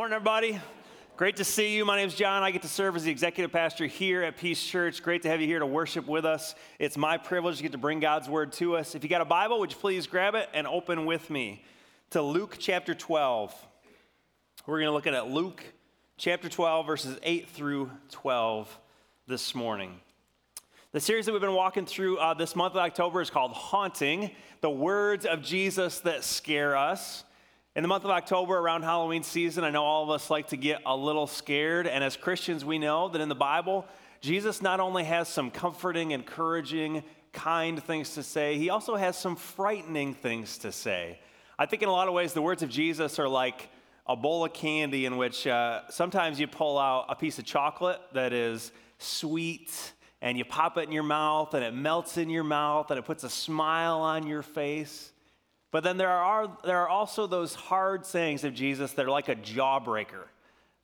Morning, everybody. Great to see you. My name is John. I get to serve as the executive pastor here at Peace Church. Great to have you here to worship with us. It's my privilege to get to bring God's word to us. If you got a Bible, would you please grab it and open with me to Luke chapter 12. We're going to look at Luke chapter 12, verses 8 through 12 this morning. The series that we've been walking through uh, this month of October is called Haunting the Words of Jesus That Scare Us. In the month of October, around Halloween season, I know all of us like to get a little scared. And as Christians, we know that in the Bible, Jesus not only has some comforting, encouraging, kind things to say, he also has some frightening things to say. I think in a lot of ways, the words of Jesus are like a bowl of candy in which uh, sometimes you pull out a piece of chocolate that is sweet and you pop it in your mouth and it melts in your mouth and it puts a smile on your face. But then there are, there are also those hard sayings of Jesus that are like a jawbreaker.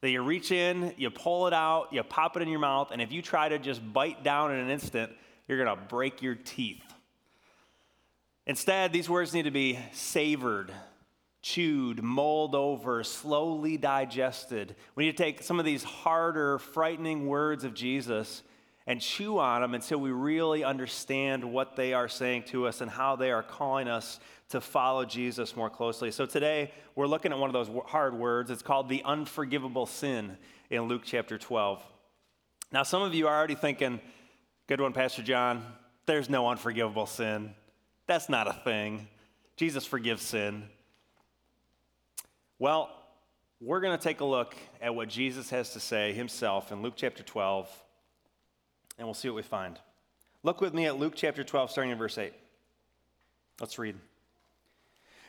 That you reach in, you pull it out, you pop it in your mouth, and if you try to just bite down in an instant, you're going to break your teeth. Instead, these words need to be savored, chewed, mulled over, slowly digested. We need to take some of these harder, frightening words of Jesus and chew on them until we really understand what they are saying to us and how they are calling us to follow Jesus more closely. So today, we're looking at one of those hard words. It's called the unforgivable sin in Luke chapter 12. Now, some of you are already thinking, good one, Pastor John, there's no unforgivable sin. That's not a thing. Jesus forgives sin. Well, we're going to take a look at what Jesus has to say himself in Luke chapter 12, and we'll see what we find. Look with me at Luke chapter 12, starting in verse 8. Let's read.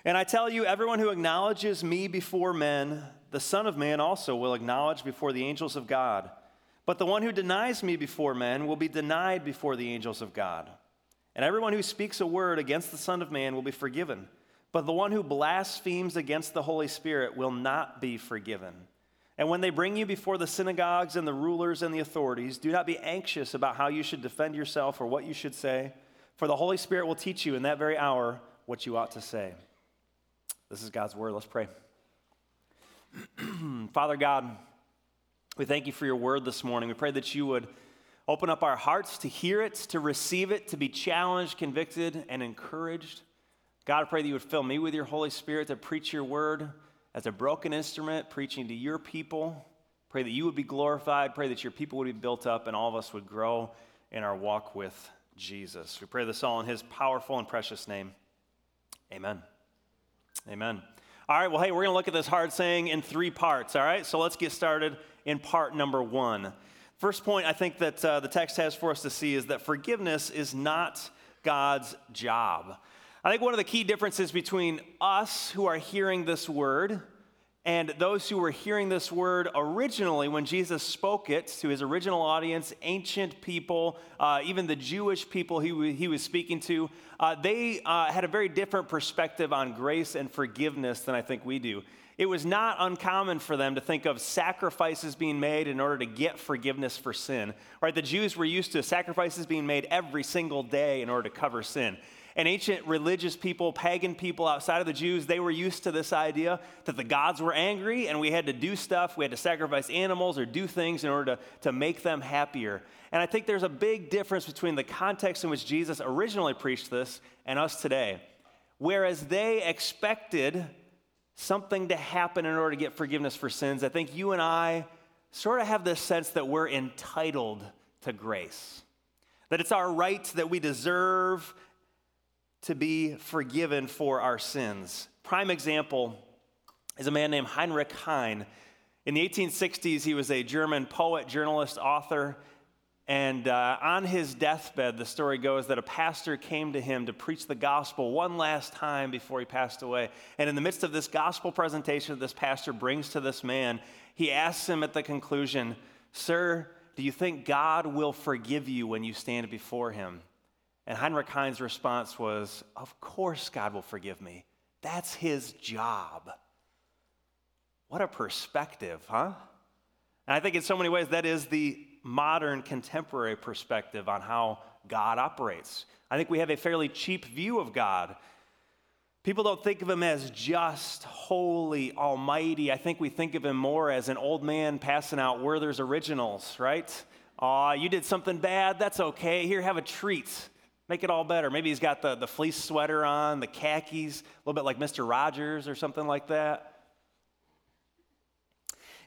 And I tell you, everyone who acknowledges me before men, the Son of Man also will acknowledge before the angels of God. But the one who denies me before men will be denied before the angels of God. And everyone who speaks a word against the Son of Man will be forgiven. But the one who blasphemes against the Holy Spirit will not be forgiven. And when they bring you before the synagogues and the rulers and the authorities, do not be anxious about how you should defend yourself or what you should say, for the Holy Spirit will teach you in that very hour what you ought to say. This is God's word. Let's pray. Father God, we thank you for your word this morning. We pray that you would open up our hearts to hear it, to receive it, to be challenged, convicted, and encouraged. God, I pray that you would fill me with your Holy Spirit to preach your word as a broken instrument, preaching to your people. Pray that you would be glorified. Pray that your people would be built up and all of us would grow in our walk with Jesus. We pray this all in his powerful and precious name. Amen. Amen. All right, well, hey, we're going to look at this hard saying in three parts, all right? So let's get started in part number one. First point I think that uh, the text has for us to see is that forgiveness is not God's job. I think one of the key differences between us who are hearing this word and those who were hearing this word originally when Jesus spoke it to his original audience, ancient people, uh, even the Jewish people he, he was speaking to, uh, they uh, had a very different perspective on grace and forgiveness than I think we do. It was not uncommon for them to think of sacrifices being made in order to get forgiveness for sin. Right? The Jews were used to sacrifices being made every single day in order to cover sin. And ancient religious people, pagan people outside of the Jews, they were used to this idea that the gods were angry and we had to do stuff, we had to sacrifice animals or do things in order to, to make them happier. And I think there's a big difference between the context in which Jesus originally preached this and us today. Whereas they expected something to happen in order to get forgiveness for sins, I think you and I sort of have this sense that we're entitled to grace. That it's our right that we deserve to be forgiven for our sins. Prime example is a man named Heinrich Heine. In the 1860s, he was a German poet, journalist, author, and uh, on his deathbed, the story goes that a pastor came to him to preach the gospel one last time before he passed away. And in the midst of this gospel presentation this pastor brings to this man, he asks him at the conclusion, Sir, do you think God will forgive you when you stand before him? And Heinrich Heine's response was, Of course, God will forgive me. That's his job. What a perspective, huh? And I think in so many ways that is the modern contemporary perspective on how God operates. I think we have a fairly cheap view of God. People don't think of him as just, holy, almighty. I think we think of him more as an old man passing out Werther's originals, right? Aw, you did something bad, that's okay. Here, have a treat. Make it all better. Maybe he's got the, the fleece sweater on, the khakis, a little bit like Mr. Rogers or something like that.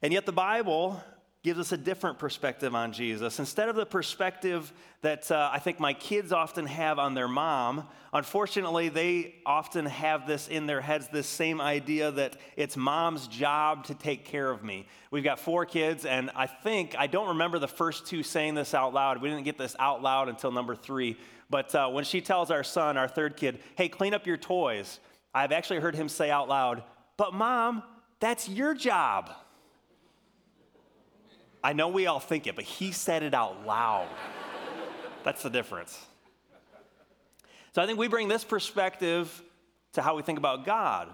And yet, the Bible gives us a different perspective on Jesus. Instead of the perspective that uh, I think my kids often have on their mom, unfortunately, they often have this in their heads this same idea that it's mom's job to take care of me. We've got four kids, and I think, I don't remember the first two saying this out loud. We didn't get this out loud until number three. But uh, when she tells our son, our third kid, hey, clean up your toys, I've actually heard him say out loud, but mom, that's your job. I know we all think it, but he said it out loud. That's the difference. So I think we bring this perspective to how we think about God.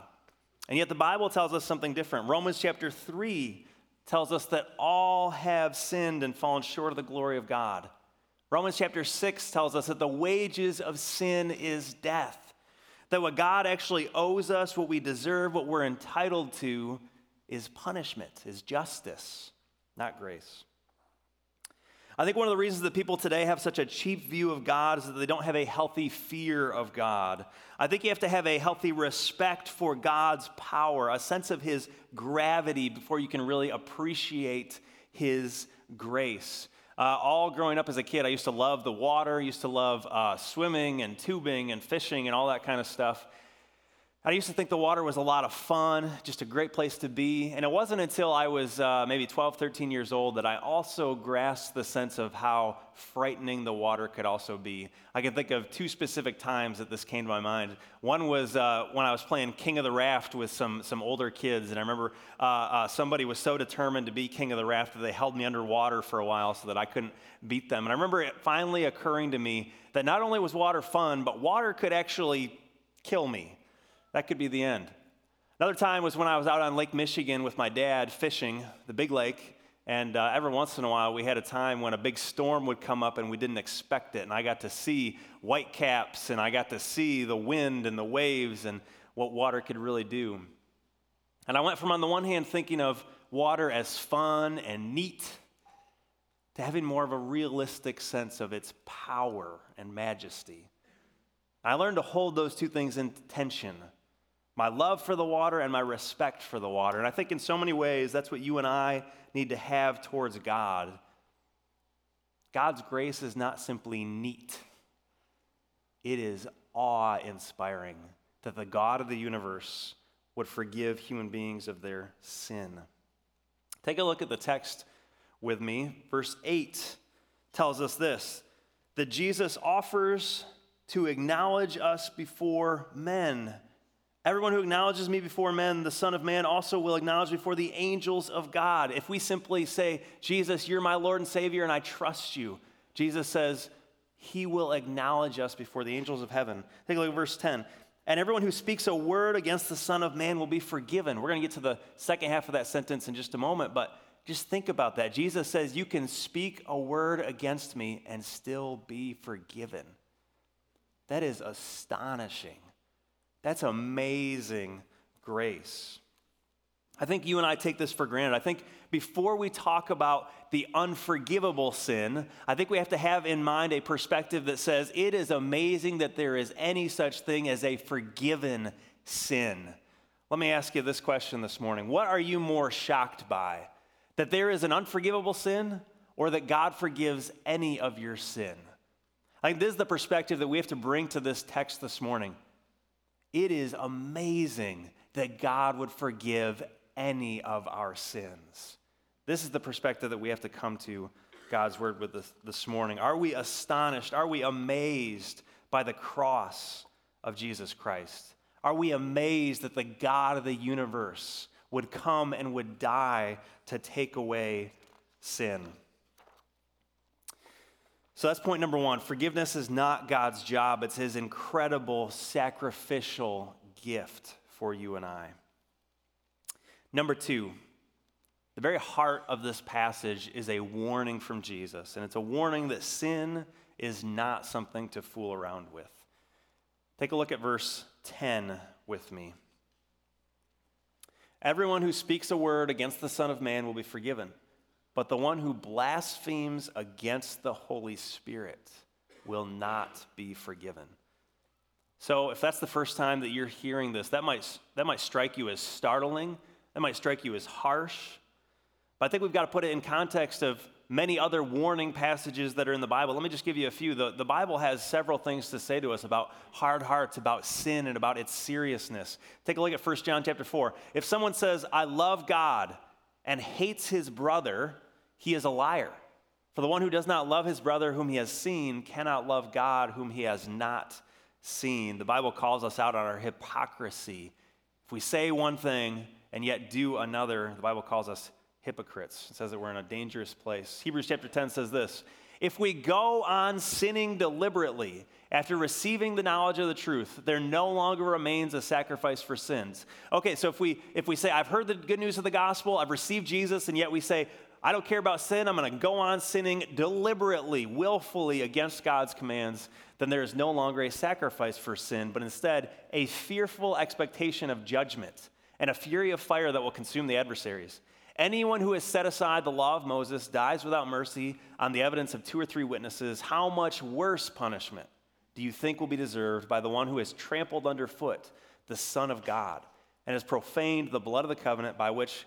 And yet the Bible tells us something different. Romans chapter 3 tells us that all have sinned and fallen short of the glory of God. Romans chapter 6 tells us that the wages of sin is death. That what God actually owes us, what we deserve, what we're entitled to, is punishment, is justice not grace. I think one of the reasons that people today have such a cheap view of God is that they don't have a healthy fear of God. I think you have to have a healthy respect for God's power, a sense of His gravity before you can really appreciate His grace. Uh, all growing up as a kid, I used to love the water, used to love uh, swimming and tubing and fishing and all that kind of stuff. I used to think the water was a lot of fun, just a great place to be. And it wasn't until I was uh, maybe 12, 13 years old that I also grasped the sense of how frightening the water could also be. I can think of two specific times that this came to my mind. One was uh, when I was playing King of the Raft with some, some older kids. And I remember uh, uh somebody was so determined to be King of the Raft that they held me underwater for a while so that I couldn't beat them. And I remember it finally occurring to me that not only was water fun, but water could actually kill me. That could be the end. Another time was when I was out on Lake Michigan with my dad fishing, the big lake, and uh, every once in a while we had a time when a big storm would come up and we didn't expect it. And I got to see white caps and I got to see the wind and the waves and what water could really do. And I went from, on the one hand, thinking of water as fun and neat to having more of a realistic sense of its power and majesty. I learned to hold those two things in tension my love for the water and my respect for the water. And I think in so many ways, that's what you and I need to have towards God. God's grace is not simply neat, it is awe inspiring that the God of the universe would forgive human beings of their sin. Take a look at the text with me. Verse 8 tells us this that Jesus offers to acknowledge us before men. Everyone who acknowledges me before men, the Son of Man also will acknowledge before the angels of God. If we simply say, Jesus, you're my Lord and Savior, and I trust you, Jesus says, He will acknowledge us before the angels of heaven. Take a look at verse 10. And everyone who speaks a word against the Son of Man will be forgiven. We're going to get to the second half of that sentence in just a moment, but just think about that. Jesus says, You can speak a word against me and still be forgiven. That is astonishing. That's amazing grace. I think you and I take this for granted. I think before we talk about the unforgivable sin, I think we have to have in mind a perspective that says it is amazing that there is any such thing as a forgiven sin. Let me ask you this question this morning What are you more shocked by? That there is an unforgivable sin or that God forgives any of your sin? I think this is the perspective that we have to bring to this text this morning. It is amazing that God would forgive any of our sins. This is the perspective that we have to come to God's word with this, this morning. Are we astonished? Are we amazed by the cross of Jesus Christ? Are we amazed that the God of the universe would come and would die to take away sin? So that's point number one. Forgiveness is not God's job, it's His incredible sacrificial gift for you and I. Number two, the very heart of this passage is a warning from Jesus, and it's a warning that sin is not something to fool around with. Take a look at verse 10 with me. Everyone who speaks a word against the Son of Man will be forgiven, but the one who blasphemes against the Holy Spirit will not be forgiven. So, if that's the first time that you're hearing this, that might, that might strike you as startling, that might strike you as harsh. But I think we've got to put it in context of many other warning passages that are in the Bible. Let me just give you a few. The, the Bible has several things to say to us about hard hearts, about sin, and about its seriousness. Take a look at 1 John chapter 4. If someone says, I love God, and hates his brother, he is a liar. For the one who does not love his brother whom he has seen cannot love God whom he has not seen. The Bible calls us out on our hypocrisy. If we say one thing and yet do another, the Bible calls us hypocrites. It says that we're in a dangerous place. Hebrews chapter 10 says this If we go on sinning deliberately after receiving the knowledge of the truth, there no longer remains a sacrifice for sins. Okay, so if we if we say, I've heard the good news of the gospel, I've received Jesus, and yet we say, I don't care about sin, I'm gonna go on sinning deliberately, willfully against God's commands, then there is no longer a sacrifice for sin, but instead a fearful expectation of judgment and a fury of fire that will consume the adversaries. Anyone who has set aside the law of Moses dies without mercy on the evidence of two or three witnesses. How much worse punishment do you think will be deserved by the one who has trampled underfoot the Son of God and has profaned the blood of the covenant by which,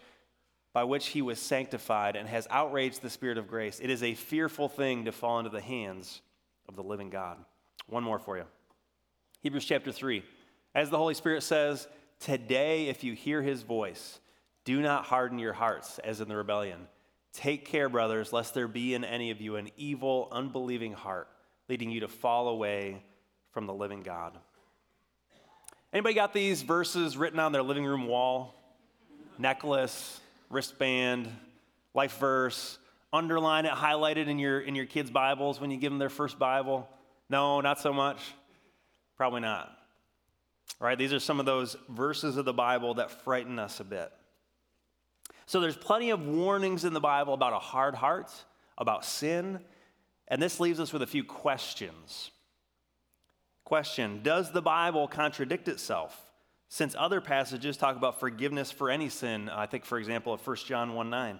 by which he was sanctified and has outraged the Spirit of grace? It is a fearful thing to fall into the hands of the living God. One more for you Hebrews chapter 3. As the Holy Spirit says, Today, if you hear his voice, do not harden your hearts as in the rebellion. Take care, brothers, lest there be in any of you an evil, unbelieving heart, leading you to fall away from the living God. Anybody got these verses written on their living room wall? Necklace, wristband, life verse, underline it, highlight it in your, in your kids' Bibles when you give them their first Bible? No, not so much. Probably not. Right, these are some of those verses of the Bible that frighten us a bit. So there's plenty of warnings in the Bible about a hard heart, about sin, and this leaves us with a few questions. Question Does the Bible contradict itself? Since other passages talk about forgiveness for any sin, I think, for example, of 1 John 1 9.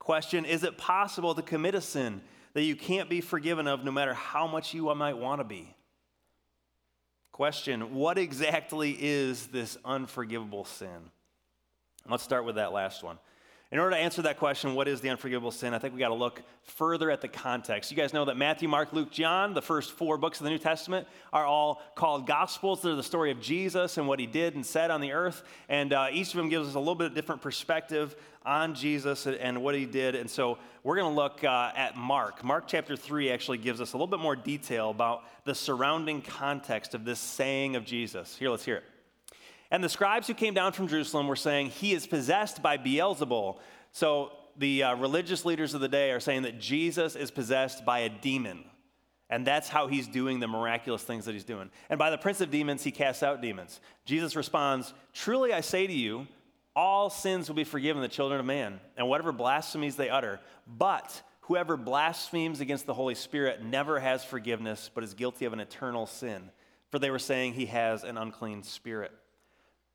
Question Is it possible to commit a sin that you can't be forgiven of no matter how much you might want to be? Question What exactly is this unforgivable sin? Let's start with that last one. In order to answer that question, what is the unforgivable sin? I think we got to look further at the context. You guys know that Matthew, Mark, Luke, John, the first four books of the New Testament, are all called Gospels. They're the story of Jesus and what he did and said on the earth. And uh, each of them gives us a little bit of different perspective on Jesus and what he did. And so we're going to look uh, at Mark. Mark chapter 3 actually gives us a little bit more detail about the surrounding context of this saying of Jesus. Here, let's hear it. And the scribes who came down from Jerusalem were saying, He is possessed by Beelzebul. So the uh, religious leaders of the day are saying that Jesus is possessed by a demon. And that's how he's doing the miraculous things that he's doing. And by the prince of demons, he casts out demons. Jesus responds, Truly I say to you, all sins will be forgiven the children of man, and whatever blasphemies they utter. But whoever blasphemes against the Holy Spirit never has forgiveness, but is guilty of an eternal sin. For they were saying he has an unclean spirit.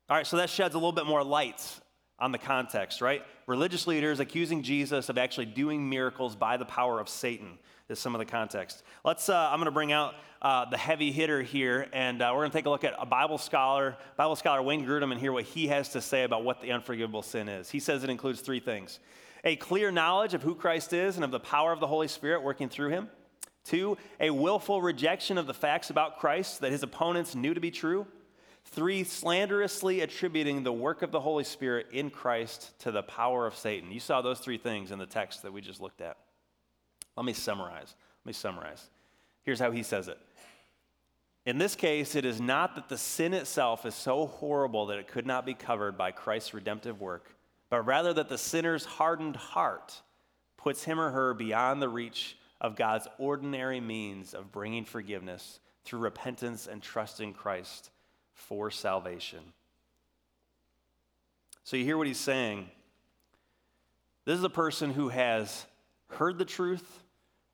All right, so that sheds a little bit more light on the context, right? Religious leaders accusing Jesus of actually doing miracles by the power of Satan is some of the context. Let's, uh, I'm going to bring out uh, the heavy hitter here, and uh, we're going to take a look at a Bible scholar, Bible scholar Wayne Grudem, and hear what he has to say about what the unforgivable sin is. He says it includes three things a clear knowledge of who Christ is and of the power of the Holy Spirit working through him. Two, a willful rejection of the facts about Christ that his opponents knew to be true. Three, slanderously attributing the work of the Holy Spirit in Christ to the power of Satan. You saw those three things in the text that we just looked at. Let me summarize. Let me summarize. Here's how he says it. In this case, it is not that the sin itself is so horrible that it could not be covered by Christ's redemptive work, but rather that the sinner's hardened heart puts him or her beyond the reach of God's ordinary means of bringing forgiveness through repentance and trust in Christ for salvation. So you hear what he's saying. This is a person who has heard the truth.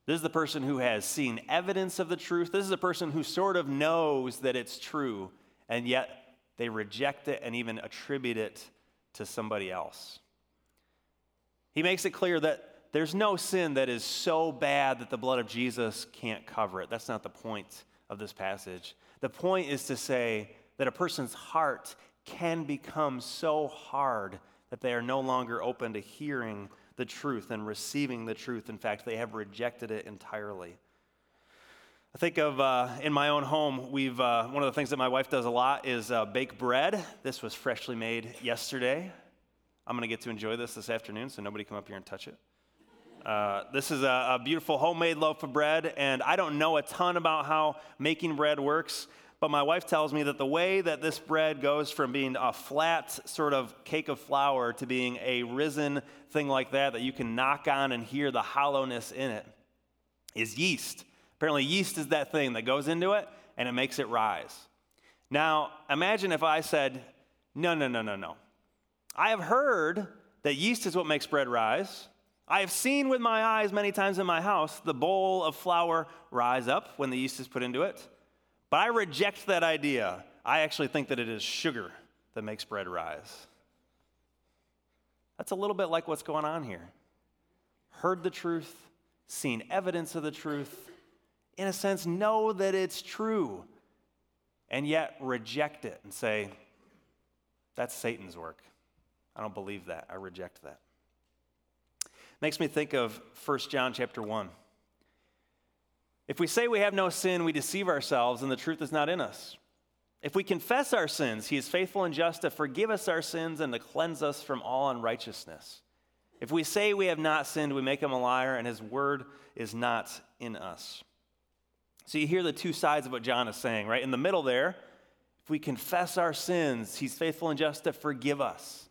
This is the person who has seen evidence of the truth. This is a person who sort of knows that it's true and yet they reject it and even attribute it to somebody else. He makes it clear that there's no sin that is so bad that the blood of Jesus can't cover it. That's not the point of this passage. The point is to say that a person's heart can become so hard that they are no longer open to hearing the truth and receiving the truth. In fact, they have rejected it entirely. I think of uh, in my own home, we've uh, one of the things that my wife does a lot is uh, bake bread. This was freshly made yesterday. I'm going to get to enjoy this this afternoon, so nobody come up here and touch it. Uh, this is a, a, beautiful homemade loaf of bread, and I don't know a ton about how making bread works, but my wife tells me that the way that this bread goes from being a flat sort of cake of flour to being a risen thing like that, that you can knock on and hear the hollowness in it, is yeast. Apparently, yeast is that thing that goes into it and it makes it rise. Now, imagine if I said, no, no, no, no, no. I have heard that yeast is what makes bread rise. I have seen with my eyes many times in my house the bowl of flour rise up when the yeast is put into it. But I reject that idea. I actually think that it is sugar that makes bread rise. That's a little bit like what's going on here. Heard the truth, seen evidence of the truth, in a sense, know that it's true, and yet reject it and say, that's Satan's work. I don't believe that. I reject that. Makes me think of 1 John chapter 1. If we say we have no sin, we deceive ourselves and the truth is not in us. If we confess our sins, he is faithful and just to forgive us our sins and to cleanse us from all unrighteousness. If we say we have not sinned, we make him a liar and his word is not in us. So you hear the two sides of what John is saying, right? In the middle there, if we confess our sins, he's faithful and just to forgive us.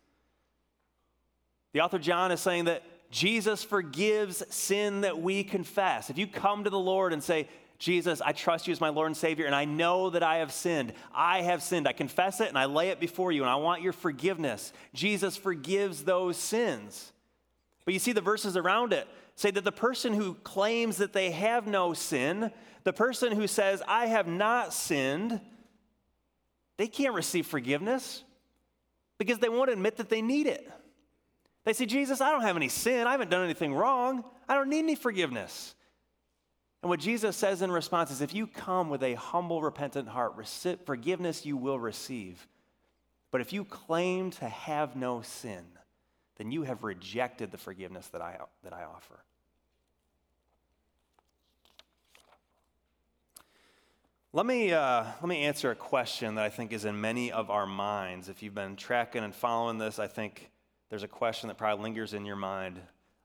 The author John is saying that Jesus forgives sin that we confess. If you come to the Lord and say, Jesus, I trust you as my Lord and Savior, and I know that I have sinned. I have sinned. I confess it and I lay it before you, and I want your forgiveness. Jesus forgives those sins. But you see, the verses around it say that the person who claims that they have no sin, the person who says, I have not sinned, they can't receive forgiveness because they won't admit that they need it. They say, Jesus, I don't have any sin. I haven't done anything wrong. I don't need any forgiveness. And what Jesus says in response is if you come with a humble, repentant heart, forgiveness you will receive. But if you claim to have no sin, then you have rejected the forgiveness that I, that I offer. Let me, uh, let me answer a question that I think is in many of our minds. If you've been tracking and following this, I think there's a question that probably lingers in your mind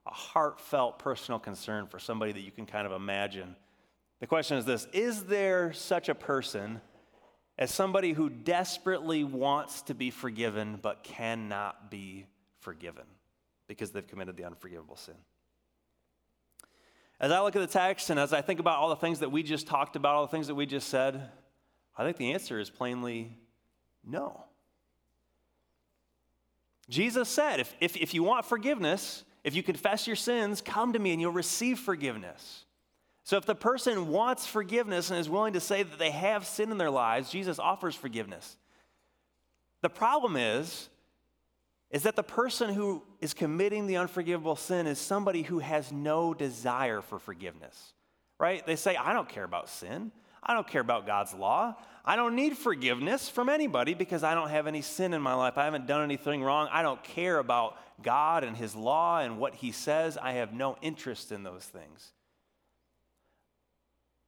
a heartfelt personal concern for somebody that you can kind of imagine. The question is this Is there such a person as somebody who desperately wants to be forgiven but cannot be forgiven because they've committed the unforgivable sin? As I look at the text and as I think about all the things that we just talked about, all the things that we just said, I think the answer is plainly no. Jesus said, if, if, if you want forgiveness, if you confess your sins, come to me and you'll receive forgiveness. So if the person wants forgiveness and is willing to say that they have sin in their lives, Jesus offers forgiveness. The problem is, is that the person who is committing the unforgivable sin is somebody who has no desire for forgiveness, right? They say, I don't care about sin. I don't care about God's law. I don't need forgiveness from anybody because I don't have any sin in my life. I haven't done anything wrong. I don't care about God and His law and what He says. I have no interest in those things.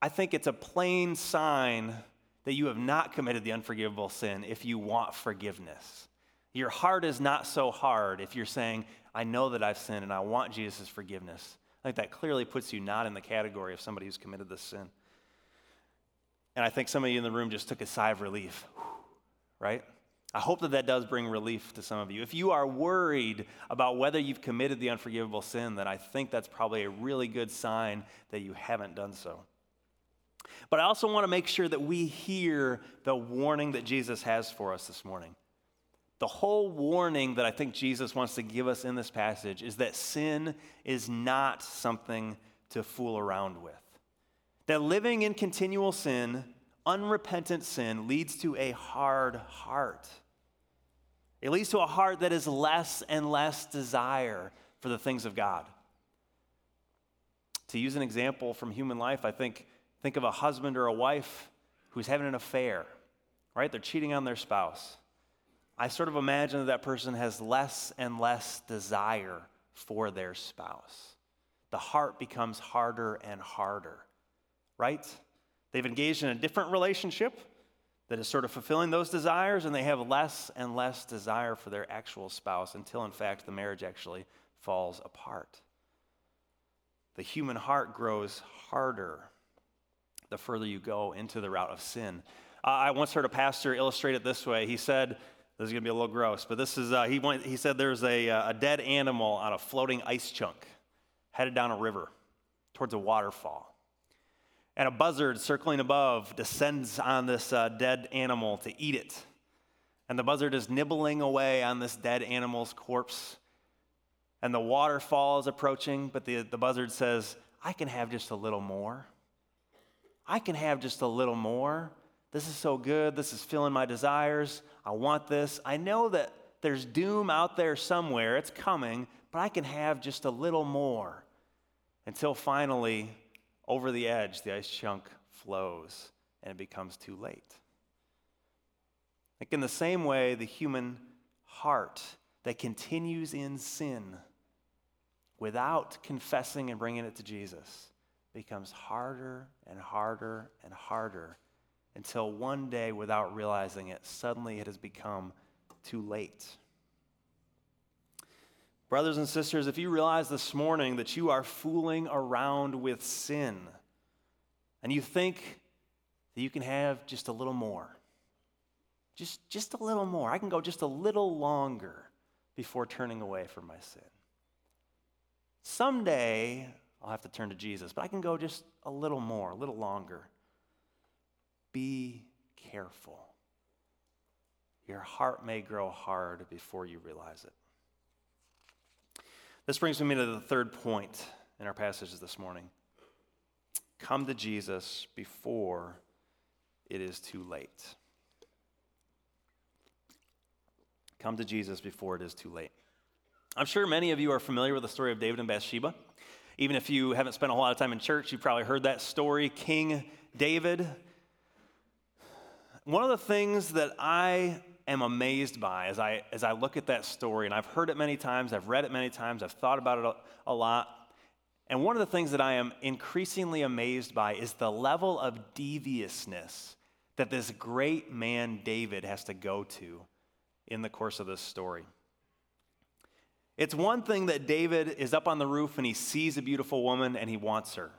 I think it's a plain sign that you have not committed the unforgivable sin if you want forgiveness. Your heart is not so hard if you're saying, I know that I've sinned and I want Jesus' forgiveness. I think that clearly puts you not in the category of somebody who's committed this sin. And I think some of you in the room just took a sigh of relief, right? I hope that that does bring relief to some of you. If you are worried about whether you've committed the unforgivable sin, then I think that's probably a really good sign that you haven't done so. But I also want to make sure that we hear the warning that Jesus has for us this morning. The whole warning that I think Jesus wants to give us in this passage is that sin is not something to fool around with that living in continual sin, unrepentant sin leads to a hard heart. It leads to a heart that is less and less desire for the things of God. To use an example from human life, I think think of a husband or a wife who's having an affair, right? They're cheating on their spouse. I sort of imagine that that person has less and less desire for their spouse. The heart becomes harder and harder, right? They've engaged in a different relationship that is sort of fulfilling those desires, and they have less and less desire for their actual spouse until, in fact, the marriage actually falls apart. The human heart grows harder the further you go into the route of sin. I once heard a pastor illustrate it this way. He said, this is going to be a little gross, but this is, uh, he, went, he said there's a, uh, a dead animal on a floating ice chunk headed down a river towards a waterfall. And a buzzard circling above descends on this uh, dead animal to eat it. And the buzzard is nibbling away on this dead animal's corpse. And the waterfall is approaching, but the, the buzzard says, I can have just a little more. I can have just a little more. This is so good. This is filling my desires. I want this. I know that there's doom out there somewhere. It's coming, but I can have just a little more until finally, over the edge, the ice chunk flows and it becomes too late. Like in the same way, the human heart that continues in sin without confessing and bringing it to Jesus becomes harder and harder and harder until one day, without realizing it, suddenly it has become too late. Brothers and sisters, if you realize this morning that you are fooling around with sin and you think that you can have just a little more, just, just a little more, I can go just a little longer before turning away from my sin. Someday I'll have to turn to Jesus, but I can go just a little more, a little longer. Be careful. Your heart may grow hard before you realize it. This brings me to the third point in our passages this morning. Come to Jesus before it is too late. Come to Jesus before it is too late. I'm sure many of you are familiar with the story of David and Bathsheba. Even if you haven't spent a whole lot of time in church, you've probably heard that story. King David. One of the things that I am amazed by as I, as I look at that story, and I've heard it many times, I've read it many times, I've thought about it a, a lot. And one of the things that I am increasingly amazed by is the level of deviousness that this great man David has to go to in the course of this story. It's one thing that David is up on the roof and he sees a beautiful woman and he wants her.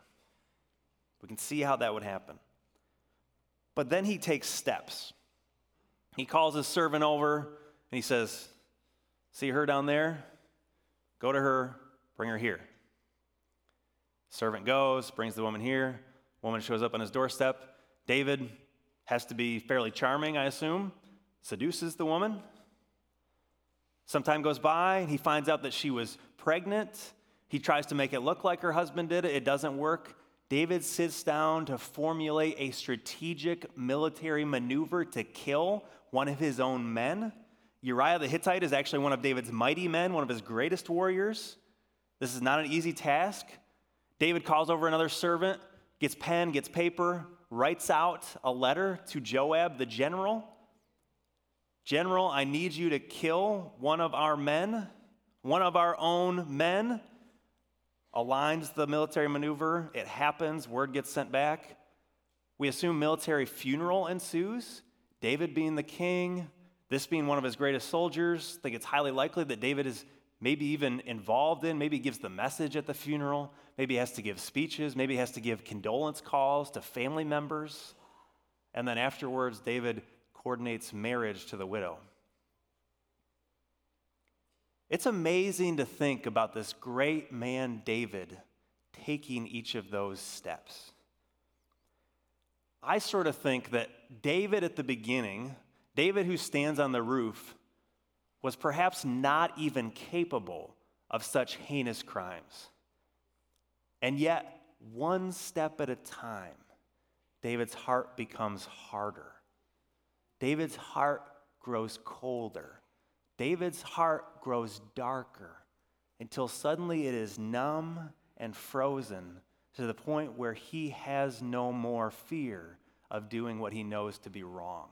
We can see how that would happen. But then he takes steps. He calls his servant over and he says, See her down there? Go to her, bring her here. Servant goes, brings the woman here. Woman shows up on his doorstep. David has to be fairly charming, I assume, seduces the woman. Some time goes by, and he finds out that she was pregnant. He tries to make it look like her husband did it, it doesn't work. David sits down to formulate a strategic military maneuver to kill one of his own men. Uriah the Hittite is actually one of David's mighty men, one of his greatest warriors. This is not an easy task. David calls over another servant, gets pen, gets paper, writes out a letter to Joab, the general, General, I need you to kill one of our men, one of our own men. Aligns the military maneuver. It happens. Word gets sent back. We assume military funeral ensues. David being the king, this being one of his greatest soldiers. I think it's highly likely that David is maybe even involved in, maybe gives the message at the funeral, maybe has to give speeches, maybe has to give condolence calls to family members. And then afterwards, David coordinates marriage to the widow. It's amazing to think about this great man, David, taking each of those steps. I sort of think that David at the beginning, David who stands on the roof, was perhaps not even capable of such heinous crimes. And yet, one step at a time, David's heart becomes harder. David's heart grows colder. David's heart grows darker until suddenly it is numb and frozen to the point where he has no more fear of doing what he knows to be wrong.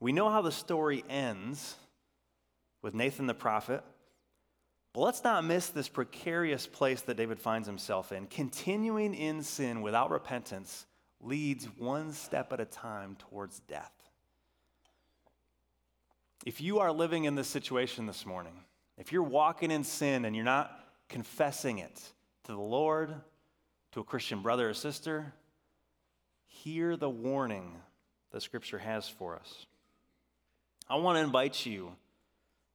We know how the story ends with Nathan the prophet. But let's not miss this precarious place that David finds himself in. Continuing in sin without repentance leads one step at a time towards death. If you are living in this situation this morning, if you're walking in sin and you're not confessing it to the Lord, to a Christian brother or sister, hear the warning that scripture has for us. I want to invite you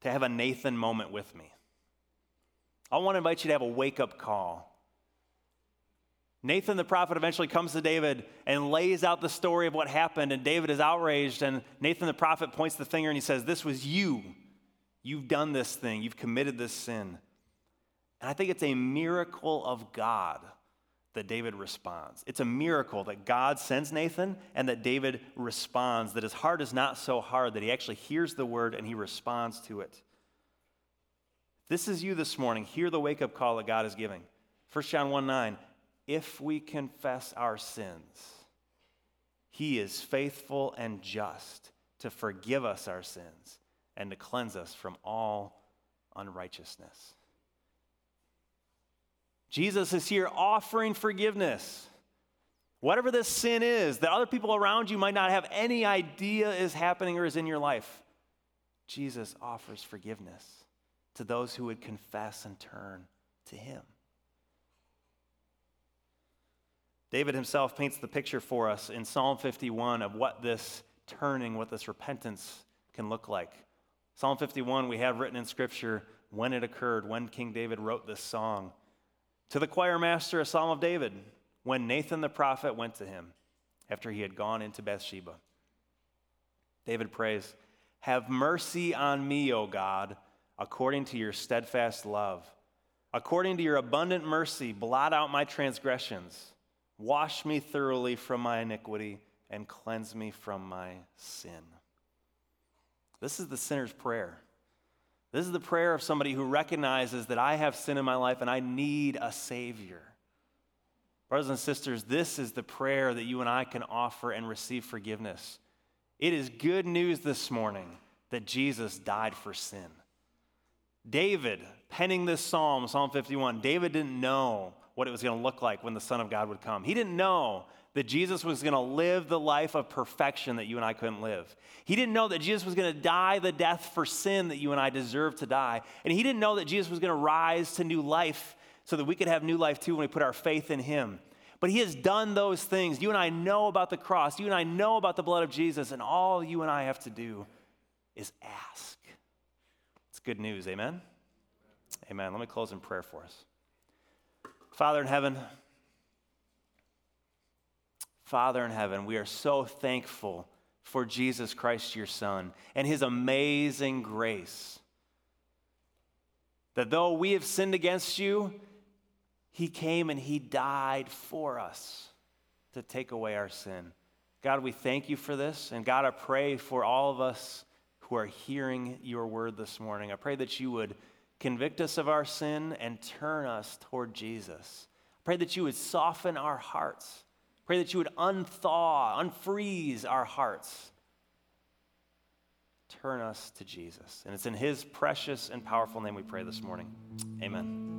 to have a Nathan moment with me. I want to invite you to have a wake up call. Nathan the prophet eventually comes to David and lays out the story of what happened, and David is outraged. And Nathan the prophet points the finger and he says, This was you. You've done this thing, you've committed this sin. And I think it's a miracle of God that David responds. It's a miracle that God sends Nathan and that David responds, that his heart is not so hard that he actually hears the word and he responds to it. This is you this morning. Hear the wake up call that God is giving. 1 John 1 9. If we confess our sins, he is faithful and just to forgive us our sins and to cleanse us from all unrighteousness. Jesus is here offering forgiveness. Whatever this sin is that other people around you might not have any idea is happening or is in your life, Jesus offers forgiveness to those who would confess and turn to him. David himself paints the picture for us in Psalm 51 of what this turning, what this repentance can look like. Psalm 51, we have written in Scripture when it occurred, when King David wrote this song. To the choir master, a psalm of David, when Nathan the prophet went to him after he had gone into Bathsheba. David prays, Have mercy on me, O God, according to your steadfast love. According to your abundant mercy, blot out my transgressions. Wash me thoroughly from my iniquity and cleanse me from my sin. This is the sinner's prayer. This is the prayer of somebody who recognizes that I have sin in my life and I need a Savior. Brothers and sisters, this is the prayer that you and I can offer and receive forgiveness. It is good news this morning that Jesus died for sin. David, penning this psalm, Psalm 51, David didn't know what it was going to look like when the Son of God would come. He didn't know that Jesus was going to live the life of perfection that you and I couldn't live. He didn't know that Jesus was going to die the death for sin that you and I deserve to die. And he didn't know that Jesus was going to rise to new life so that we could have new life too when we put our faith in him. But he has done those things. You and I know about the cross. You and I know about the blood of Jesus. And all you and I have to do is ask. It's good news. Amen? Amen. Let me close in prayer for us. Father in heaven, Father in heaven, we are so thankful for Jesus Christ, your Son, and his amazing grace. That though we have sinned against you, he came and he died for us to take away our sin. God, we thank you for this. And God, I pray for all of us who are hearing your word this morning. I pray that you would convict us of our sin and turn us toward Jesus. Pray that you would soften our hearts Pray that you would unthaw, unfreeze our hearts. Turn us to Jesus. And it's in his precious and powerful name we pray this morning. Amen.